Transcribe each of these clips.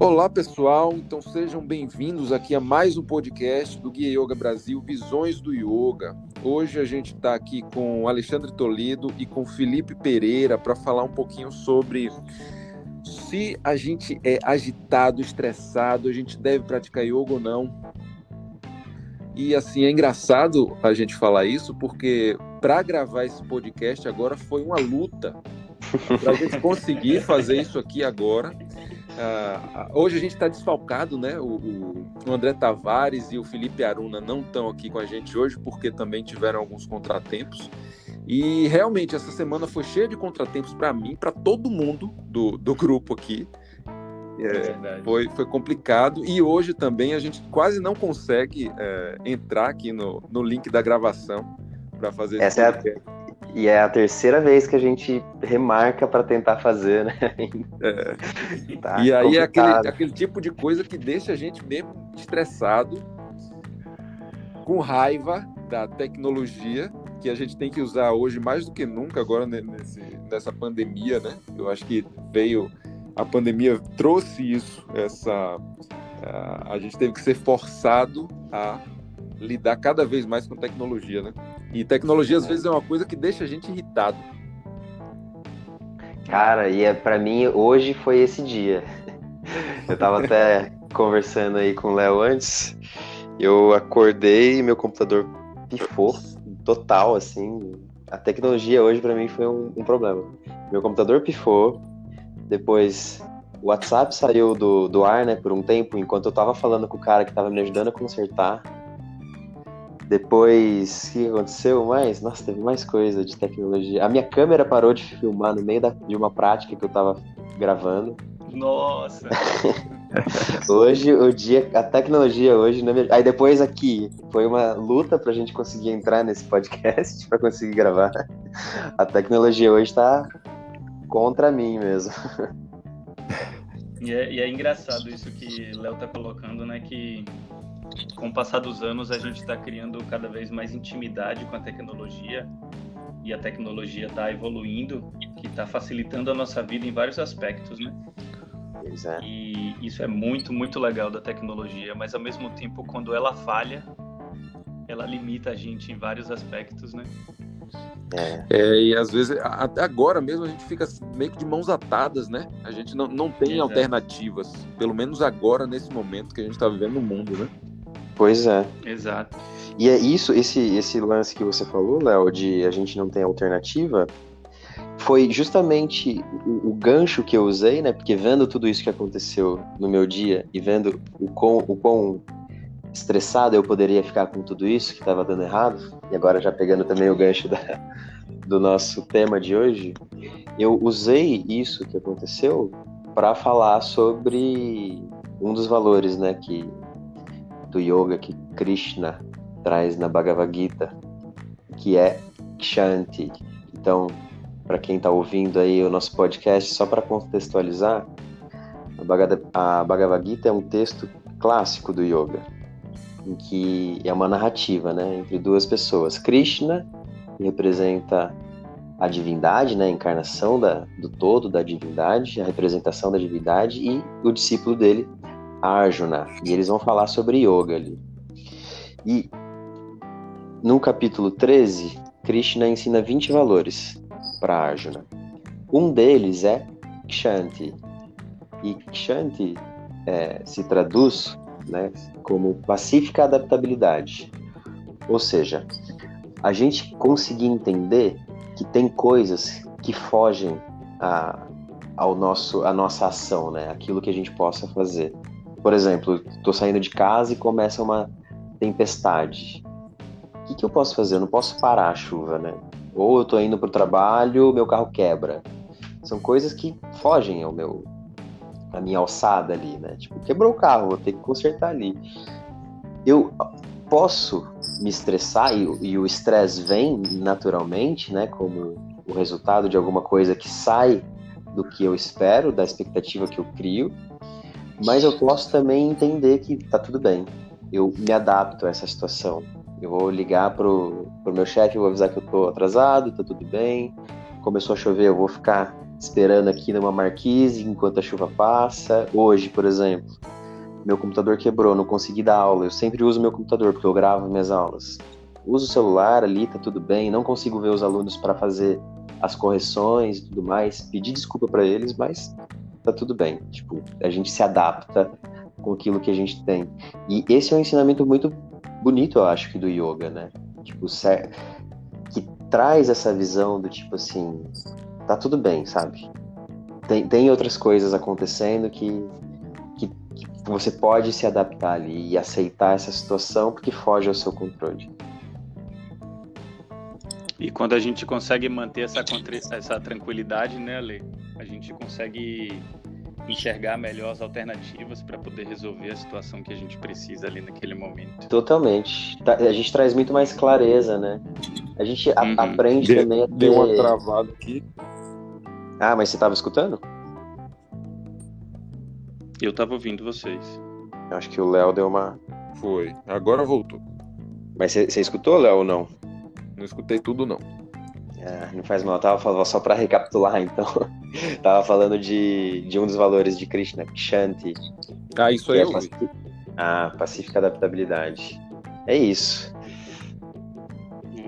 Olá pessoal, então sejam bem-vindos aqui a mais um podcast do Guia Yoga Brasil Visões do Yoga. Hoje a gente está aqui com Alexandre Toledo e com Felipe Pereira para falar um pouquinho sobre se a gente é agitado, estressado, a gente deve praticar yoga ou não. E assim, é engraçado a gente falar isso porque para gravar esse podcast agora foi uma luta para a gente conseguir fazer isso aqui agora. Uh, hoje a gente está desfalcado, né? O, o, André Tavares e o Felipe Aruna não estão aqui com a gente hoje porque também tiveram alguns contratempos. E realmente essa semana foi cheia de contratempos para mim, para todo mundo do, do grupo aqui. É, foi, foi complicado e hoje também a gente quase não consegue é, entrar aqui no, no link da gravação para fazer essa é a, e é a terceira vez que a gente remarca para tentar fazer, né? É. Tá e aí é aquele, aquele tipo de coisa que deixa a gente mesmo estressado, com raiva da tecnologia que a gente tem que usar hoje mais do que nunca agora nesse, nessa pandemia, né? Eu acho que veio a pandemia trouxe isso, essa a, a gente teve que ser forçado a lidar cada vez mais com tecnologia, né? E tecnologia às vezes é uma coisa que deixa a gente irritado. Cara, e é para mim hoje foi esse dia. Eu tava até conversando aí com o Léo antes. Eu acordei e meu computador pifou total, assim. A tecnologia hoje para mim foi um, um, problema. Meu computador pifou, depois o WhatsApp saiu do, do ar, né, por um tempo, enquanto eu tava falando com o cara que tava me ajudando a consertar. Depois, o que aconteceu mais? Nossa, teve mais coisa de tecnologia. A minha câmera parou de filmar no meio da, de uma prática que eu tava gravando. Nossa! hoje, o dia, a tecnologia hoje. Né? Aí depois aqui, foi uma luta pra gente conseguir entrar nesse podcast, pra conseguir gravar. A tecnologia hoje tá contra mim mesmo. E é, e é engraçado isso que Léo tá colocando, né? Que com o passar dos anos, a gente está criando cada vez mais intimidade com a tecnologia e a tecnologia está evoluindo, que está facilitando a nossa vida em vários aspectos, né? Exato. E isso é muito, muito legal da tecnologia, mas ao mesmo tempo, quando ela falha, ela limita a gente em vários aspectos, né? É. é. e às vezes, até agora mesmo, a gente fica meio que de mãos atadas, né? A gente não, não tem Exato. alternativas, pelo menos agora, nesse momento que a gente está vivendo no mundo, né? Pois é. Exato. E é isso, esse, esse lance que você falou, Léo, de a gente não tem alternativa, foi justamente o, o, gancho que eu usei, né? Porque vendo tudo isso que aconteceu no meu dia e vendo o quão, o quão estressado eu poderia ficar com tudo isso que estava dando errado, e agora já pegando também o gancho da, do nosso tema de hoje, eu usei isso que aconteceu para falar sobre um dos valores, né, que do yoga que Krishna traz na Bhagavad Gita, que é Kshanti. Então, para quem está ouvindo aí o nosso podcast, só para contextualizar, a Bhagavad Gita é um texto clássico do yoga, em que é uma narrativa, né, entre duas pessoas. Krishna que representa a divindade, né, a encarnação da, do todo da divindade, a representação da divindade, e o discípulo dele, Arjuna, e eles vão falar sobre yoga ali. E no capítulo 13, Krishna ensina 20 valores para Arjuna. Um deles é Kshanti. E Kshanti é, se traduz né, como pacífica adaptabilidade. Ou seja, a gente conseguir entender que tem coisas que fogem a, ao nosso, a nossa ação, né? Aquilo que a gente possa fazer. Por exemplo, estou saindo de casa e começa uma tempestade. O que, que eu posso fazer? Eu não posso parar a chuva, né? Ou eu estou indo para o trabalho, meu carro quebra. São coisas que fogem ao meu, a minha alçada ali, né? Tipo, quebrou o carro, vou ter que consertar ali. Eu posso me estressar e, e o estresse vem naturalmente, né? Como o resultado de alguma coisa que sai do que eu espero, da expectativa que eu crio. Mas eu posso também entender que tá tudo bem. Eu me adapto a essa situação. Eu vou ligar pro, pro meu chefe, vou avisar que eu tô atrasado, tá tudo bem. Começou a chover, eu vou ficar esperando aqui numa marquise enquanto a chuva passa. Hoje, por exemplo, meu computador quebrou, não consegui dar aula. Eu sempre uso meu computador porque eu gravo minhas aulas. Uso o celular ali, tá tudo bem. Não consigo ver os alunos para fazer as correções e tudo mais. Pedi desculpa para eles, mas tá tudo bem. Tipo, a gente se adapta com aquilo que a gente tem. E esse é um ensinamento muito bonito, eu acho, que do yoga, né? Tipo, que traz essa visão do tipo assim, tá tudo bem, sabe? Tem, tem outras coisas acontecendo que, que, que você pode se adaptar ali e aceitar essa situação porque foge ao seu controle. E quando a gente consegue manter essa, essa tranquilidade, né, Ale? A gente consegue enxergar melhor as alternativas para poder resolver a situação que a gente precisa ali naquele momento. Totalmente. Tá, a gente traz muito mais clareza, né? A gente uhum. aprende de, também a ter... Deu uma travada aqui. Ah, mas você estava escutando? Eu estava ouvindo vocês. Eu acho que o Léo deu uma. Foi. Agora voltou. Mas você, você escutou, Léo, ou não? Não escutei tudo, não. Ah, não faz mal, eu tava falando só para recapitular, então. tava falando de, de um dos valores de Krishna, Kshanti. Ah, isso aí é paci... Ah, pacífica adaptabilidade. É isso.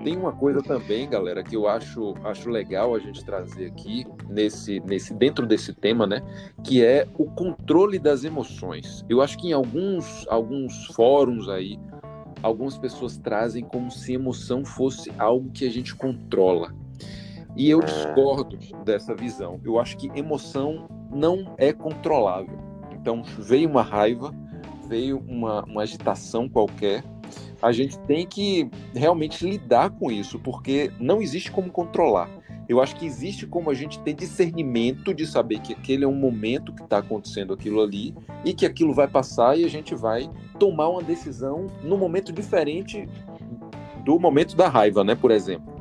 Tem uma coisa também, galera, que eu acho, acho legal a gente trazer aqui nesse, nesse dentro desse tema, né? Que é o controle das emoções. Eu acho que em alguns, alguns fóruns aí, algumas pessoas trazem como se emoção fosse algo que a gente controla. E eu discordo dessa visão. Eu acho que emoção não é controlável. Então, veio uma raiva, veio uma, uma agitação qualquer, a gente tem que realmente lidar com isso, porque não existe como controlar. Eu acho que existe como a gente ter discernimento de saber que aquele é um momento que está acontecendo aquilo ali e que aquilo vai passar e a gente vai tomar uma decisão num momento diferente do momento da raiva, né? Por exemplo.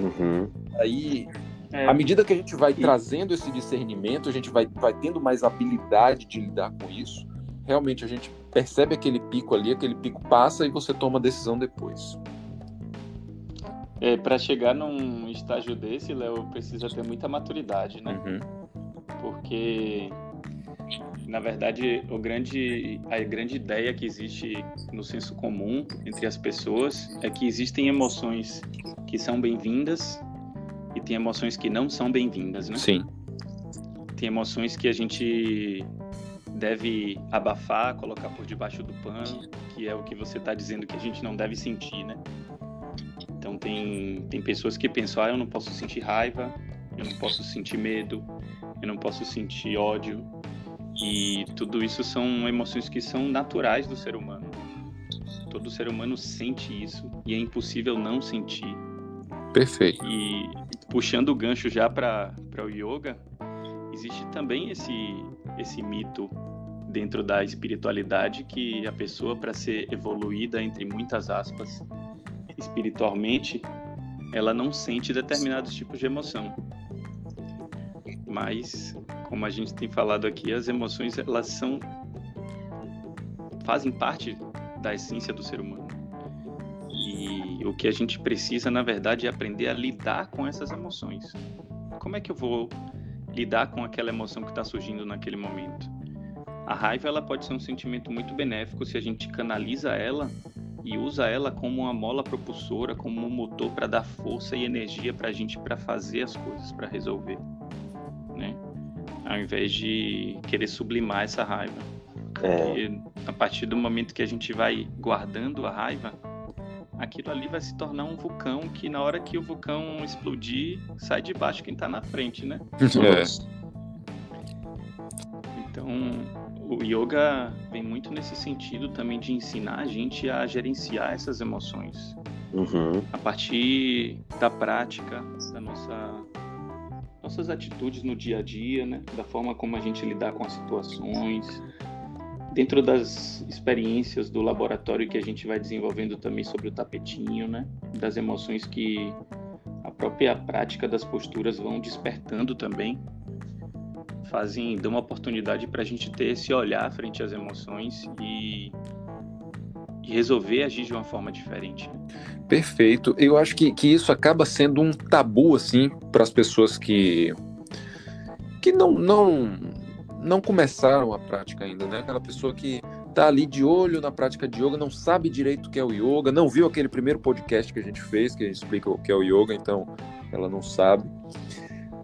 Uhum. Aí, é. à medida que a gente vai e... trazendo esse discernimento, a gente vai, vai tendo mais habilidade de lidar com isso. Realmente a gente percebe aquele pico ali, aquele pico passa e você toma a decisão depois. É, para chegar num estágio desse, Léo, precisa ter muita maturidade, né? Uhum. Porque na verdade, o grande, a grande ideia que existe no senso comum entre as pessoas é que existem emoções que são bem-vindas tem emoções que não são bem-vindas, né? Sim. Tem emoções que a gente deve abafar, colocar por debaixo do pano, que é o que você está dizendo que a gente não deve sentir, né? Então tem, tem pessoas que pensam, ah, eu não posso sentir raiva, eu não posso sentir medo, eu não posso sentir ódio. E tudo isso são emoções que são naturais do ser humano. Todo ser humano sente isso e é impossível não sentir. Perfeito. E puxando o gancho já para o yoga, existe também esse, esse mito dentro da espiritualidade que a pessoa, para ser evoluída, entre muitas aspas, espiritualmente, ela não sente determinados tipos de emoção. Mas, como a gente tem falado aqui, as emoções elas são fazem parte da essência do ser humano. E o que a gente precisa, na verdade, é aprender a lidar com essas emoções. Como é que eu vou lidar com aquela emoção que está surgindo naquele momento? A raiva ela pode ser um sentimento muito benéfico se a gente canaliza ela e usa ela como uma mola propulsora, como um motor para dar força e energia para a gente para fazer as coisas, para resolver, né? Ao invés de querer sublimar essa raiva. É. a partir do momento que a gente vai guardando a raiva, aquilo ali vai se tornar um vulcão que na hora que o vulcão explodir, sai de baixo quem está na frente, né? É. Então, o yoga vem muito nesse sentido também de ensinar a gente a gerenciar essas emoções. Uhum. A partir da prática, da nossa nossas atitudes no dia a dia, né? Da forma como a gente lidar com as situações, dentro das experiências do laboratório que a gente vai desenvolvendo também sobre o tapetinho, né? Das emoções que a própria prática das posturas vão despertando também, fazem dão uma oportunidade para a gente ter esse olhar frente às emoções e, e resolver agir de uma forma diferente. Né? Perfeito. Eu acho que, que isso acaba sendo um tabu assim para as pessoas que que não, não, não começaram a prática ainda, né? Aquela pessoa que tá ali de olho na prática de yoga, não sabe direito o que é o yoga, não viu aquele primeiro podcast que a gente fez, que explica o que é o yoga, então ela não sabe.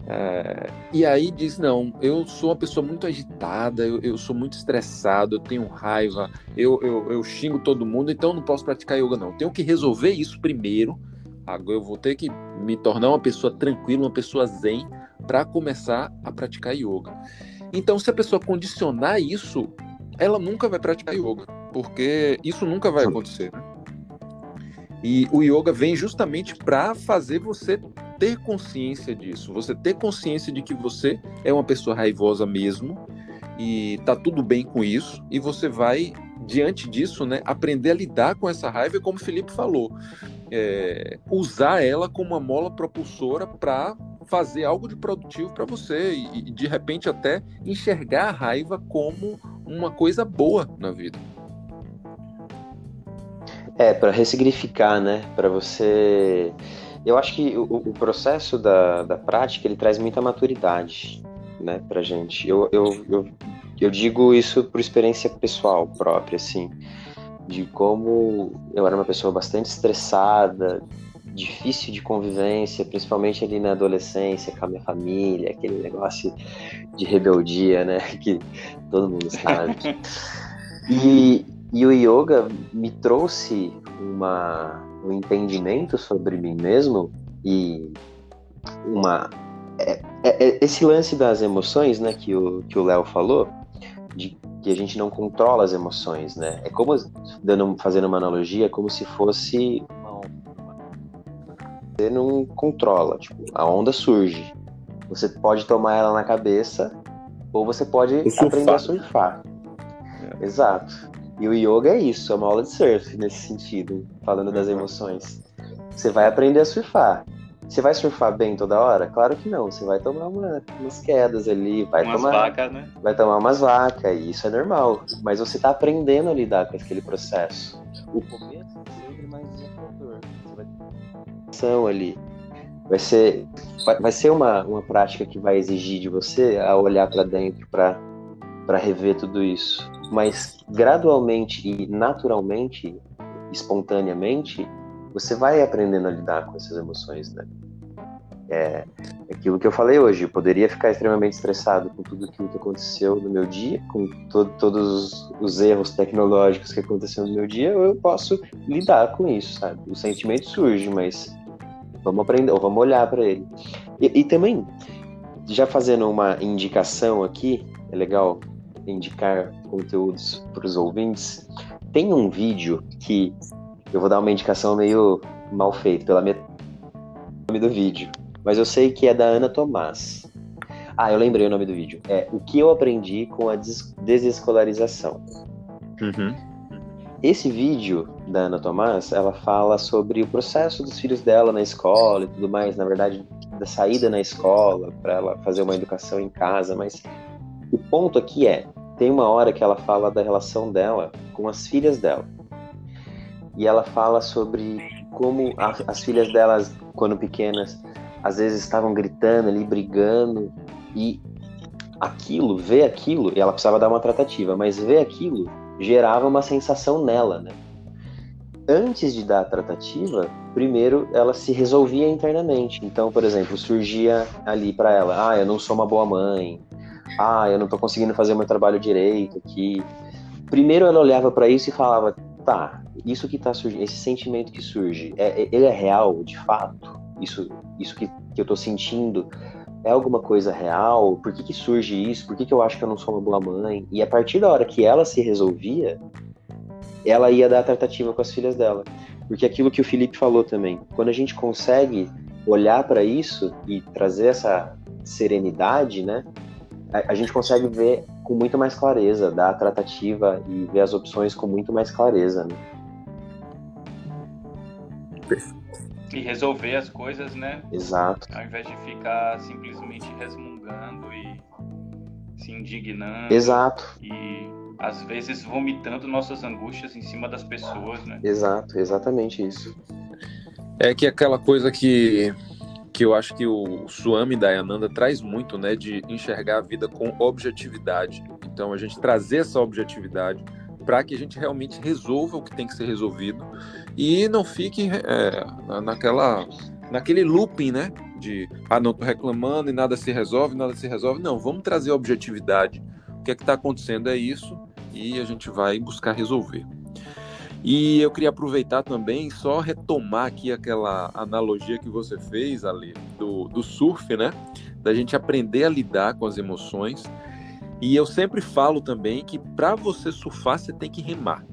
É, e aí diz: Não, eu sou uma pessoa muito agitada, eu, eu sou muito estressado, eu tenho raiva, eu, eu, eu, xingo todo mundo, então não posso praticar yoga, não. Tenho que resolver isso primeiro. Agora eu vou ter que me tornar uma pessoa tranquila, uma pessoa zen, para começar a praticar yoga. Então, se a pessoa condicionar isso, ela nunca vai praticar yoga, porque isso nunca vai acontecer. Né? E o yoga vem justamente para fazer você ter consciência disso, você ter consciência de que você é uma pessoa raivosa mesmo e tá tudo bem com isso e você vai diante disso, né, aprender a lidar com essa raiva, como o Felipe falou, é, usar ela como uma mola propulsora para fazer algo de produtivo para você e, e de repente até enxergar a raiva como uma coisa boa na vida. É, para ressignificar, né? Para você eu acho que o, o processo da, da prática ele traz muita maturidade, né, pra gente. Eu, eu, eu, eu digo isso por experiência pessoal própria, assim, de como eu era uma pessoa bastante estressada, difícil de convivência, principalmente ali na adolescência, com a minha família, aquele negócio de rebeldia, né, que todo mundo sabe. E, e o yoga me trouxe uma, um entendimento sobre mim mesmo e uma é, é, é, esse lance das emoções, né, que o que o Léo falou, de que a gente não controla as emoções, né? É como dando fazendo uma analogia, é como se fosse você não controla, tipo, a onda surge. Você pode tomar ela na cabeça ou você pode aprender a surfar. É. Exato. E o yoga é isso, é uma aula de surf nesse sentido, falando das uhum. emoções. Você vai aprender a surfar. Você vai surfar bem toda hora? Claro que não. Você vai tomar uma, umas quedas ali, vai umas tomar. Vacas, né? Vai tomar umas vacas, e isso é normal. Mas você está aprendendo a lidar com aquele processo. O começo ter ali. Vai ser, vai, ser uma, uma prática que vai exigir de você a olhar para dentro para rever tudo isso mas gradualmente e naturalmente, espontaneamente, você vai aprendendo a lidar com essas emoções, né? É, é aquilo que eu falei hoje, eu poderia ficar extremamente estressado com tudo aquilo que aconteceu no meu dia, com to todos os erros tecnológicos que aconteceram no meu dia, eu posso lidar com isso, sabe? O sentimento surge, mas vamos aprender, ou vamos olhar para ele. E, e também, já fazendo uma indicação aqui, é legal indicar conteúdos para os ouvintes, tem um vídeo que eu vou dar uma indicação meio mal feita pela minha nome do vídeo, mas eu sei que é da Ana Tomás. Ah, eu lembrei o nome do vídeo. É O que eu aprendi com a des desescolarização. Uhum. Esse vídeo da Ana Tomás, ela fala sobre o processo dos filhos dela na escola e tudo mais, na verdade, da saída na escola, para ela fazer uma educação em casa, mas o ponto aqui é, tem uma hora que ela fala da relação dela com as filhas dela. E ela fala sobre como a, as filhas delas, quando pequenas, às vezes estavam gritando ali, brigando, e aquilo, ver aquilo, e ela precisava dar uma tratativa, mas ver aquilo gerava uma sensação nela, né? Antes de dar a tratativa, primeiro ela se resolvia internamente. Então, por exemplo, surgia ali para ela: ah, eu não sou uma boa mãe, ah, eu não tô conseguindo fazer meu trabalho direito aqui. Primeiro ela olhava para isso e falava, tá, isso que tá surgindo, esse sentimento que surge, é, é, ele é real, de fato? Isso, isso que, que eu tô sentindo é alguma coisa real? Por que, que surge isso? Por que, que eu acho que eu não sou uma boa mãe? E a partir da hora que ela se resolvia, ela ia dar a tratativa com as filhas dela. Porque aquilo que o Felipe falou também, quando a gente consegue olhar para isso e trazer essa serenidade, né? a, gente consegue ver com muito mais clareza, dar a tratativa e ver as opções com muito mais clareza, né? E resolver as coisas, né? Exato. Ao invés de ficar simplesmente resmungando e se indignando. Exato. E às vezes vomitando nossas angústias em cima das pessoas, né? Exato, exatamente isso. É que aquela coisa que que eu acho que o Swami Dayananda traz muito, né, de enxergar a vida com objetividade. Então a gente trazer essa objetividade para que a gente realmente resolva o que tem que ser resolvido e não fique é, naquela naquele looping, né? De ah, não tô reclamando e nada se resolve, nada se resolve. Não, vamos trazer objetividade. O que é que está acontecendo é isso e a gente vai buscar resolver. E eu queria aproveitar também, só retomar aqui aquela analogia que você fez, Ali, do, do surf, né? Da gente aprender a lidar com as emoções. E eu sempre falo também que para você surfar, você tem que remar.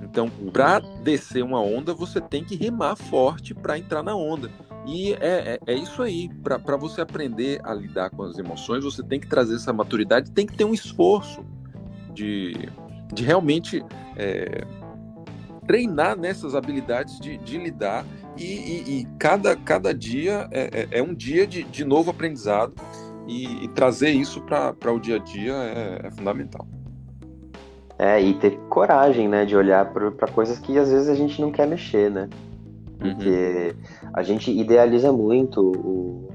Então, para descer uma onda, você tem que remar forte para entrar na onda. E é, é, é isso aí. Para você aprender a lidar com as emoções, você tem que trazer essa maturidade, tem que ter um esforço de, de realmente é, treinar nessas habilidades de, de lidar e, e, e, cada, cada dia é, é, é um dia de, de novo aprendizado e, e trazer isso para o dia a dia é, é, fundamental. É, e ter coragem, né, de olhar para coisas que às vezes a gente não quer mexer, né? Porque uhum. a gente idealiza muito o,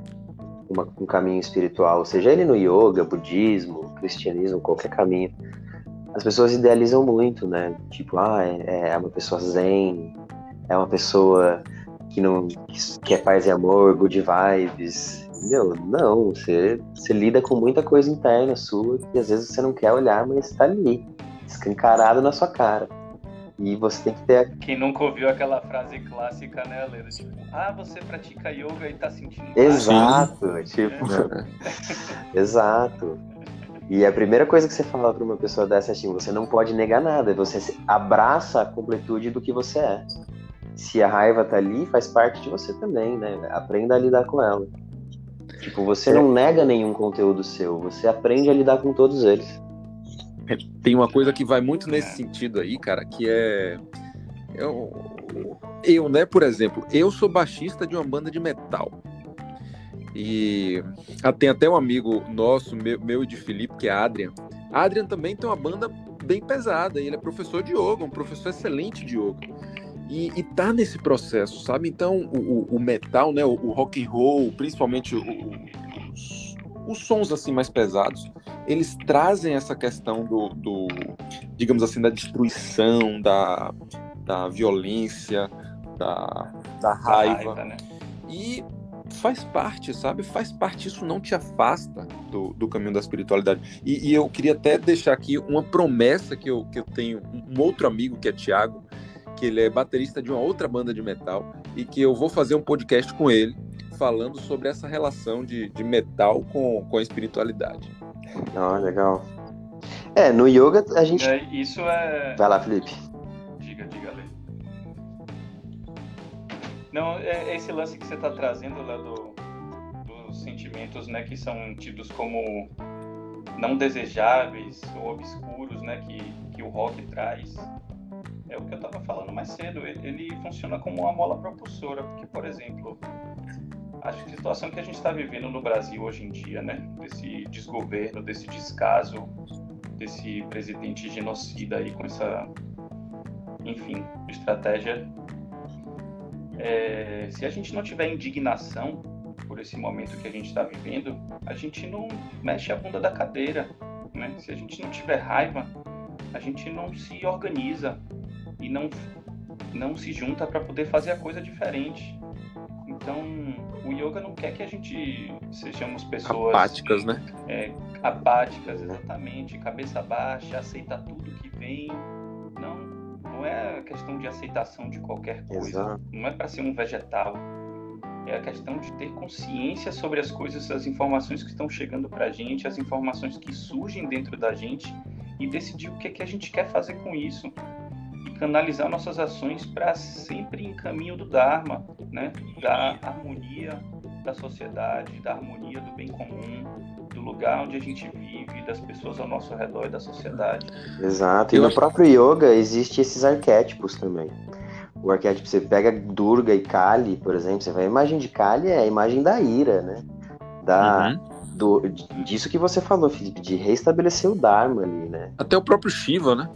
uma, um caminho espiritual, seja ele no yoga, budismo, cristianismo, qualquer caminho as pessoas idealizam muito, né? Tipo, ah, é, é uma pessoa zen, é uma pessoa que não que é paz e amor, good vibes. Meu, não, você, você lida com muita coisa interna sua que às vezes você não quer olhar, mas está ali, escancarado na sua cara. E você tem que ter. Quem nunca ouviu aquela frase clássica, né, Leda? Tipo, ah, você pratica yoga e tá sentindo. Exato, tipo. É. Exato. E a primeira coisa que você fala para uma pessoa dessa é assim: você não pode negar nada, você abraça a completude do que você é. Se a raiva tá ali, faz parte de você também, né? Aprenda a lidar com ela. Tipo, você é. não nega nenhum conteúdo seu, você aprende a lidar com todos eles. É, tem uma coisa que vai muito nesse sentido aí, cara, que é. Eu, eu, né, por exemplo, eu sou baixista de uma banda de metal. E ah, tem até um amigo nosso, meu, meu e de Felipe, que é Adrian. Adrian também tem uma banda bem pesada, ele é professor de yoga, um professor excelente de yoga. E, e tá nesse processo, sabe? Então, o, o metal, né, o, o, rock and roll, principalmente os, os sons assim mais pesados, eles trazem essa questão do, do digamos assim, da destruição, da, da violência, da, da raiva. raiva né? E faz parte, sabe? Faz parte, isso não te afasta do, do caminho da espiritualidade. E, e, eu queria até deixar aqui uma promessa que eu, que eu tenho, um outro amigo que é Tiago, que ele é baterista de uma outra banda de metal, e que eu vou fazer um podcast com ele, falando sobre essa relação de, de metal com, com a espiritualididade. Ah, legal. É, no yoga a gente. É, isso é. Vai lá, Felipe. Não, é, é esse lance que você está trazendo lá do, dos sentimentos, né, que são tidos como não desejáveis ou obscuros, né, que, que o rock traz. É o que eu estava falando mais cedo. Ele, ele, funciona como uma mola propulsora, porque, por exemplo, a situação que a gente está vivendo no Brasil hoje em dia, né, desse desgoverno, desse descaso, desse presidente genocida aí com essa, enfim, estratégia é, se a gente não tiver indignação por esse momento que a gente está vivendo, a gente não mexe a bunda da cadeira. Né? Se a gente não tiver raiva, a gente não se organiza e não, não se junta para poder fazer a coisa diferente. Então, o yoga não quer que a gente sejamos pessoas apáticas, né? É, apáticas, exatamente, cabeça baixa, aceita tudo que vem não é questão de aceitação de qualquer coisa, Exato. não é para ser um vegetal. É a questão de ter consciência sobre as coisas, as informações que estão chegando para a gente, as informações que surgem dentro da gente e decidir o que, é que a gente quer fazer com isso canalizar nossas ações para sempre em caminho do Dharma, né? da harmonia da sociedade, da harmonia do bem comum, do lugar onde a gente vive, das pessoas ao nosso redor e da sociedade. Exato. E no próprio yoga existe esses arquétipos também. O arquétipo você pega Durga e Kali, por exemplo, você vai a imagem de Kali é a imagem da ira, né? Da, uhum. do, disso que você falou, Felipe, de restabelecer o Dharma ali, né? Até o próprio Shiva, né?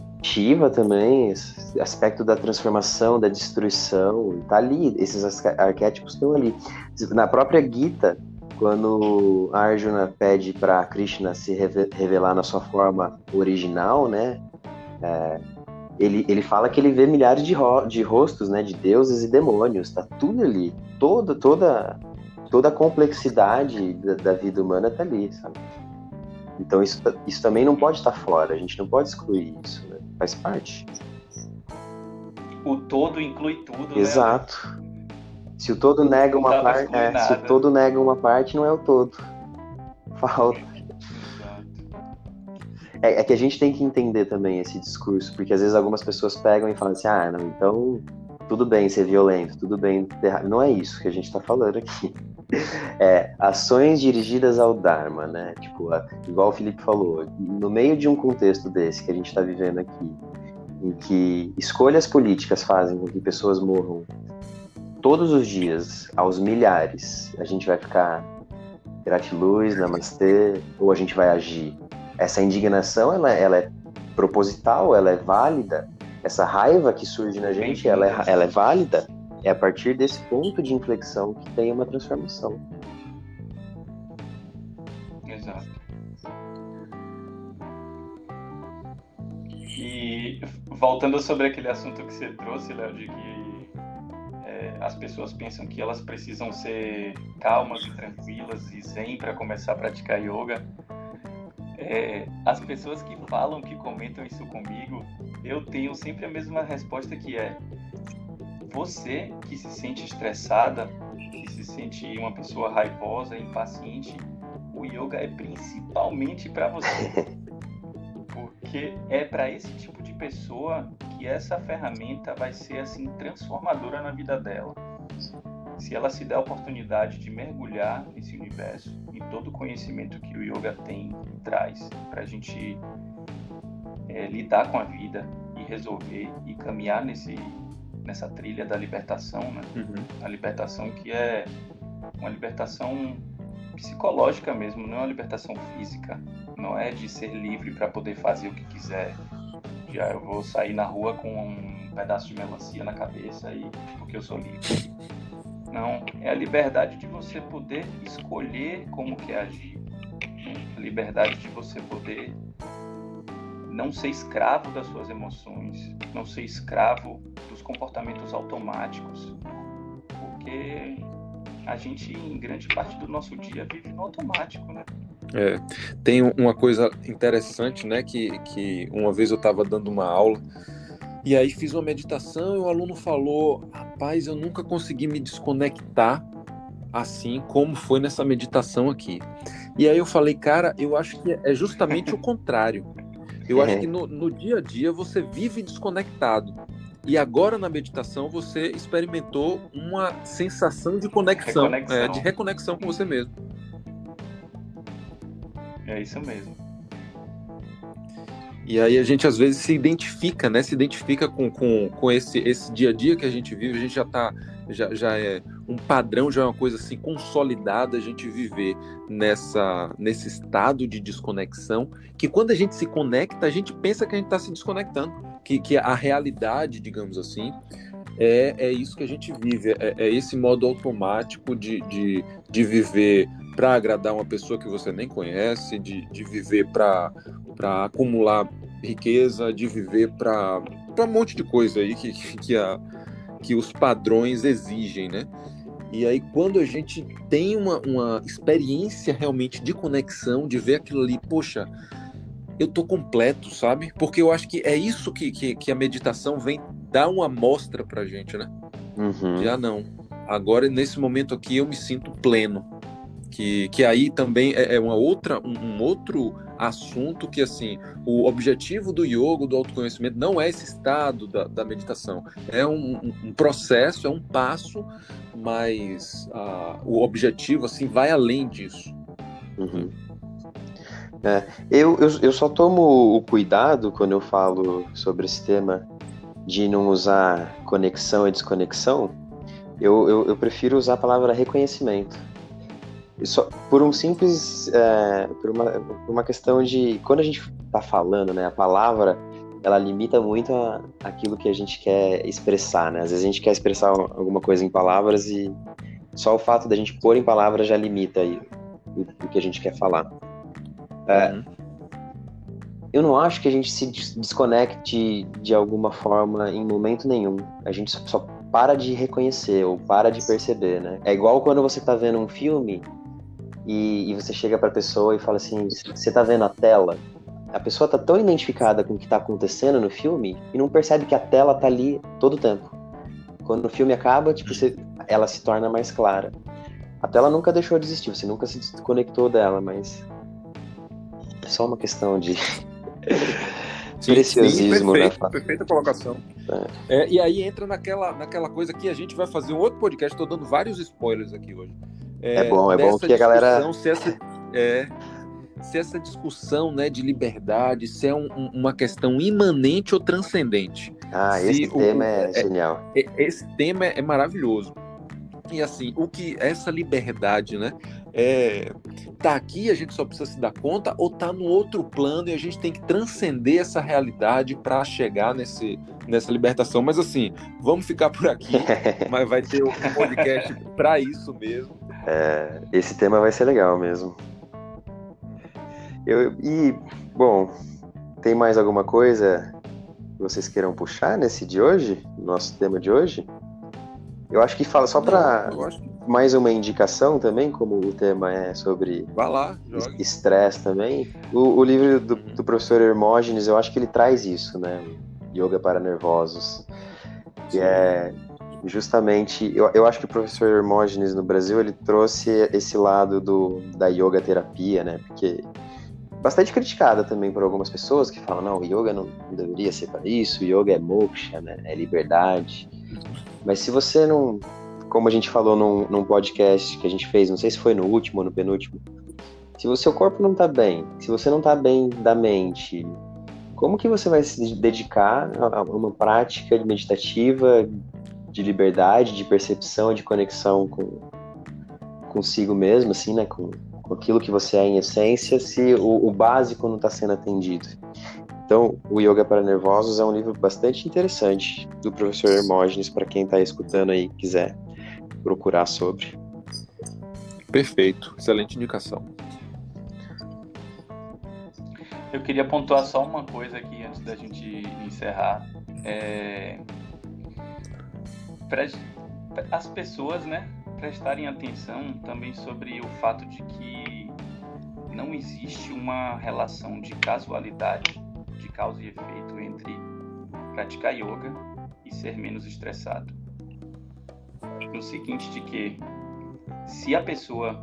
Também, esse aspecto da transformação, da destruição, tá ali, esses arquétipos estão ali. Na própria Gita, quando Arjuna pede para Krishna se revelar na sua forma original, né? É, ele, ele fala que ele vê milhares de, ro de rostos, né? De deuses e demônios, tá tudo ali, toda toda toda a complexidade da, da vida humana tá ali, sabe? Então isso, isso também não pode estar fora, a gente não pode excluir isso, né? Faz parte. O todo inclui tudo, né? Exato. Né? Se o todo nega uma parte, é, se o todo nega uma parte, não é o todo. Falta. É, é, que a gente tem que entender também esse discurso, porque às vezes algumas pessoas pegam e falam assim, ah, não, então tudo bem ser violento, tudo bem Não é isso que a gente está falando aqui. É, ações dirigidas ao Dharma, né? Tipo, igual o Felipe falou, no meio de um contexto desse que a gente está vivendo aqui, em que escolhas políticas fazem com que pessoas morram todos os dias, aos milhares, a gente vai ficar gratiluz, namastê, ou a gente vai agir? Essa indignação, ela, ela é proposital, ela é válida. Essa raiva que surge na gente, ela é, ela é válida. É a partir desse ponto de inflexão que tem uma transformação. Exato. E voltando sobre aquele assunto que você trouxe, Léo, de que as pessoas pensam que elas precisam ser calmas e tranquilas e zen para começar a praticar yoga. É, as pessoas que falam, que comentam isso comigo, eu tenho sempre a mesma resposta que é você que se sente estressada, que se sente uma pessoa raivosa, impaciente, o yoga é principalmente para você. Porque é para esse tipo de pessoa que essa ferramenta vai ser assim transformadora na vida dela. Se ela se der a oportunidade de mergulhar nesse universo e todo o conhecimento que o yoga tem e traz para a gente é, lidar com a vida e resolver e caminhar nesse nessa trilha da libertação, né? Uhum. A libertação que é uma libertação psicológica mesmo, não é uma libertação física. Não é de ser livre para poder fazer o que quiser, já eu vou sair na rua com um pedaço de melancia na cabeça e porque eu sou livre. Não, é a liberdade de você poder escolher como quer agir. A liberdade de você poder não ser escravo das suas emoções, não ser escravo dos comportamentos automáticos. Porque a gente, em grande parte do nosso dia, vive no automático, né? É, tem uma coisa interessante, né? Que, que uma vez eu estava dando uma aula e aí fiz uma meditação e o aluno falou: Rapaz, eu nunca consegui me desconectar assim como foi nessa meditação aqui. E aí eu falei, cara, eu acho que é justamente o contrário. Eu acho que no, no dia a dia você vive desconectado. E agora na meditação você experimentou uma sensação de conexão, é, de reconexão com você mesmo. É isso mesmo. E aí a gente às vezes se identifica, né? Se identifica com, com, com esse, esse dia a dia que a gente vive, a gente já tá, já, já é um padrão, já é uma coisa assim consolidada a gente viver nessa, nesse estado de desconexão, que quando a gente se conecta, a gente pensa que a gente está se desconectando, que, que a realidade, digamos assim, é, é isso que a gente vive, é, é esse modo automático de, de, de viver para agradar uma pessoa que você nem conhece, de, de viver para acumular riqueza, de viver para um monte de coisa aí que, que, a, que os padrões exigem, né? E aí, quando a gente tem uma, uma experiência realmente de conexão, de ver aquilo ali, poxa, eu tô completo, sabe? Porque eu acho que é isso que, que, que a meditação vem dar uma amostra pra gente, né? Uhum. Já não. Agora, nesse momento aqui, eu me sinto pleno que, que aí também é, é uma outra, um, um, outro assunto que, assim, o objetivo do yoga, do autoconhecimento, não é esse estado da, da meditação. É um, um, processo, é um passo, mas uh, o objetivo, assim, vai além disso. Uhum. É, eu, eu, eu só tomo o cuidado quando eu falo sobre esse tema de não usar conexão e desconexão, eu, eu, eu prefiro usar a palavra reconhecimento Só, por um simples. É, por, uma, por uma questão de. Quando a gente está falando, né? A palavra ela limita muito a, aquilo que a gente quer expressar, né? Às vezes a gente quer expressar alguma coisa em palavras e só o fato da gente pôr em palavras já limita aí o, o que a gente quer falar. É, uhum. Eu não acho que a gente se desconecte de alguma forma em momento nenhum. A gente só para de reconhecer ou para de perceber, né? É igual quando você está vendo um filme e, e você chega para a pessoa e fala assim: você está vendo a tela? A pessoa está tão identificada com o que está acontecendo no filme e não percebe que a tela está ali todo o tempo. Quando o filme acaba, tipo, você, ela se torna mais clara. A tela nunca deixou de existir, você nunca se desconectou dela, mas é só uma questão de sim, preciosismo, sim, perfeito, né? Perfeita colocação. É. É, e aí entra naquela, naquela coisa que a gente vai fazer um outro podcast, estou dando vários spoilers aqui hoje. É, é bom, é bom que a galera. Se essa, é, se essa discussão né, de liberdade, se é um, uma questão imanente ou transcendente. Ah, esse o, tema é, é genial. É, esse tema é maravilhoso. E assim, o que essa liberdade, né? É, tá aqui, a gente só precisa se dar conta, ou tá no outro plano e a gente tem que transcender essa realidade para chegar nesse, nessa libertação. Mas assim, vamos ficar por aqui, mas vai ter um podcast para isso mesmo. É, esse tema vai ser legal mesmo. Eu, e, bom, tem mais alguma coisa que vocês queiram puxar nesse de hoje? Nosso tema de hoje? Eu acho que fala só para mais uma indicação também, como o tema é sobre estresse também. O, o livro do, uhum. do, professor Hermógenes, eu acho que ele traz isso, né? Yoga para nervosos. Que é justamente, eu, eu acho que o professor Hermógenes no Brasil, ele trouxe esse lado do, da yoga terapia, né? Porque bastante criticada também por algumas pessoas que falam, não, o yoga não deveria ser para isso, o yoga é moksha, né? É liberdade. Mas se você não, como a gente falou num, num podcast que a gente fez, não sei se foi no último ou no penúltimo, se o seu corpo não tá bem, se você não tá bem da mente, como que você vai se dedicar a uma prática meditativa de liberdade, de percepção, de conexão com consigo mesmo, assim, né, com, com aquilo que você é em essência, se o, o básico não está sendo atendido. Então, o Yoga para Nervosos é um livro bastante interessante do professor Hermógenes, para quem está escutando aí quiser procurar sobre. Perfeito, excelente indicação. Eu queria pontuar só uma coisa aqui antes da gente encerrar. É... As pessoas, né, prestarem atenção também sobre o fato de que não existe uma relação de casualidade, de causa e efeito entre praticar yoga e ser menos estressado. No seguinte de que se a pessoa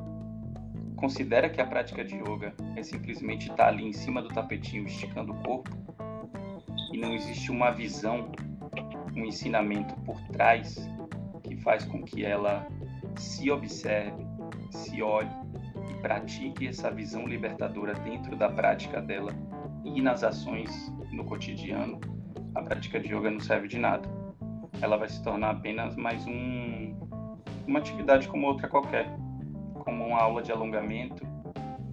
considera que a prática de yoga é simplesmente estar ali em cima do tapetinho esticando o corpo e não existe uma visão, um ensinamento por trás que faz com que ela se observe, se olhe e pratique essa visão libertadora dentro da prática dela e nas ações no cotidiano, a prática de yoga não serve de nada. Ela vai se tornar apenas mais um, uma atividade como outra qualquer, como uma aula de alongamento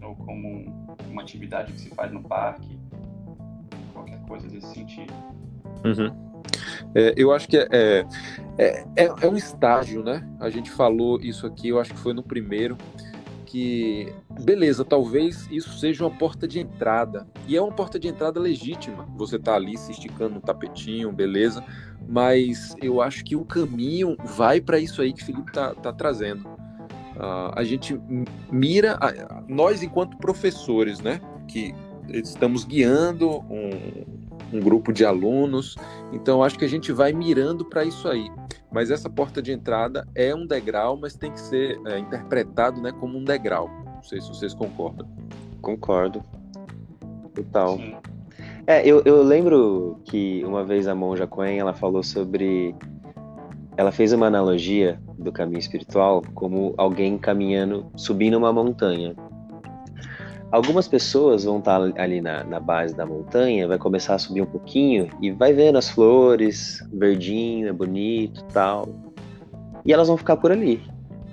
ou como uma atividade que se faz no parque, qualquer coisa desse sentido. Uhum. É, eu acho que é, é, é, é, um estágio, né? A gente falou isso aqui, eu acho que foi no primeiro, que, beleza, talvez isso seja uma porta de entrada. E é uma porta de entrada legítima. Você tá ali se esticando no tapetinho, beleza. Mas eu acho que o caminho vai para isso aí que o Felipe tá, tá trazendo. Uh, a gente mira, nós enquanto professores, né? Que estamos guiando um, um grupo de alunos. Então, acho que a gente vai mirando para isso aí. Mas essa porta de entrada é um degrau, mas tem que ser é, interpretado né, como um degrau. Não sei se vocês concordam. Concordo. Total. É, eu, eu lembro que uma vez a Monja Coen, ela falou sobre... Ela fez uma analogia do caminho espiritual como alguém caminhando, subindo uma montanha. Algumas pessoas vão estar ali na, na, base da montanha, vai começar a subir um pouquinho e vai vendo as flores, verdinho, é bonito tal. E elas vão ficar por ali.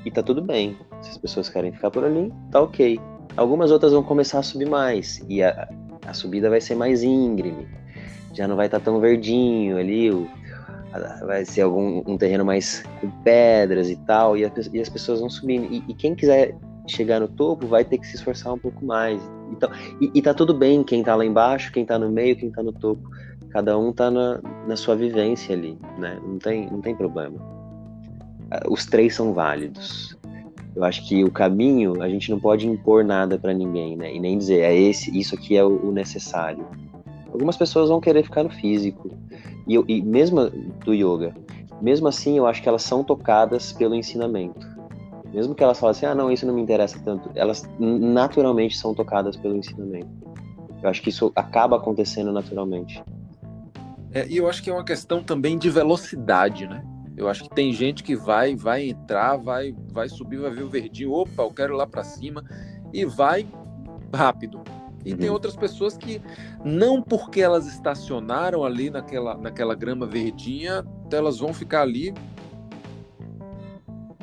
E tá tudo bem. Se as pessoas querem ficar por ali, tá ok. Algumas outras vão começar a subir mais e a, a subida vai ser mais íngreme. Já não vai estar tá tão verdinho ali, o, vai ser algum um terreno mais com pedras e tal, e, a, e as pessoas vão subindo. E, e, quem quiser chegar no topo vai ter que se esforçar um pouco mais. Então, e, e tá tudo bem quem tá lá embaixo, quem tá no meio, quem tá no topo. Cada um tá na, na sua vivência ali, né? Não tem, não tem problema. Os três são válidos. Eu acho que o caminho, a gente não pode impor nada para ninguém, né? E nem dizer, é esse, isso aqui é o, o necessário. Algumas pessoas vão querer ficar no físico. E, e mesmo do yoga, mesmo assim, eu acho que elas são tocadas pelo ensinamento. Mesmo que elas falem assim, ah, não, isso não me interessa tanto, elas naturalmente são tocadas pelo ensinamento. Eu acho que isso acaba acontecendo naturalmente. É, e eu acho que é uma questão também de velocidade, né? Eu acho que tem gente que vai, vai entrar, vai, vai subir, vai ver o verdinho, opa, eu quero ir lá para cima e vai rápido. E uhum. tem outras pessoas que não porque elas estacionaram ali naquela, naquela grama verdinha, elas vão ficar ali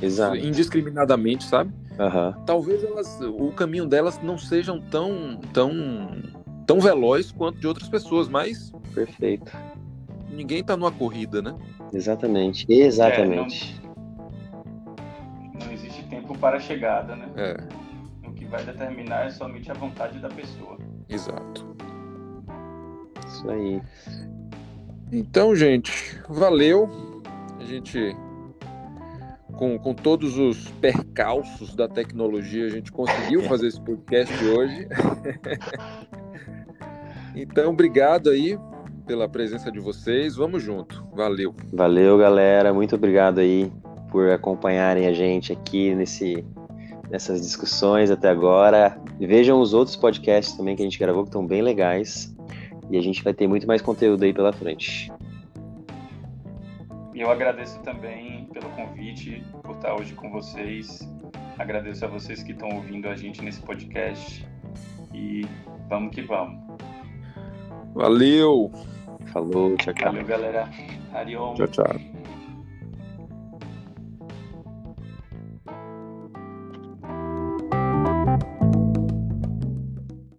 Exato. indiscriminadamente, sabe? Uhum. Talvez elas, o caminho delas não sejam tão, tão, tão veloz quanto de outras pessoas, mas perfeito. Ninguém tá numa corrida, né? Exatamente, exatamente. É, não, não existe tempo para a chegada, né? É vai determinar é somente a vontade da pessoa. Exato. Isso aí. Então, gente, valeu. A gente, com, com todos os percalços da tecnologia, a gente conseguiu fazer esse podcast hoje. então, obrigado aí pela presença de vocês. Vamos junto. Valeu. Valeu, galera. Muito obrigado aí por acompanharem a gente aqui nesse nessas discussões até agora. Vejam os outros podcasts também que a gente gravou, que estão bem legais. E a gente vai ter muito mais conteúdo aí pela frente. E eu agradeço também pelo convite, por estar hoje com vocês. Agradeço a vocês que estão ouvindo a gente nesse podcast. E vamos que vamos. Valeu! Falou, tchau, tchau. Valeu, galera. Arion. Tchau, tchau.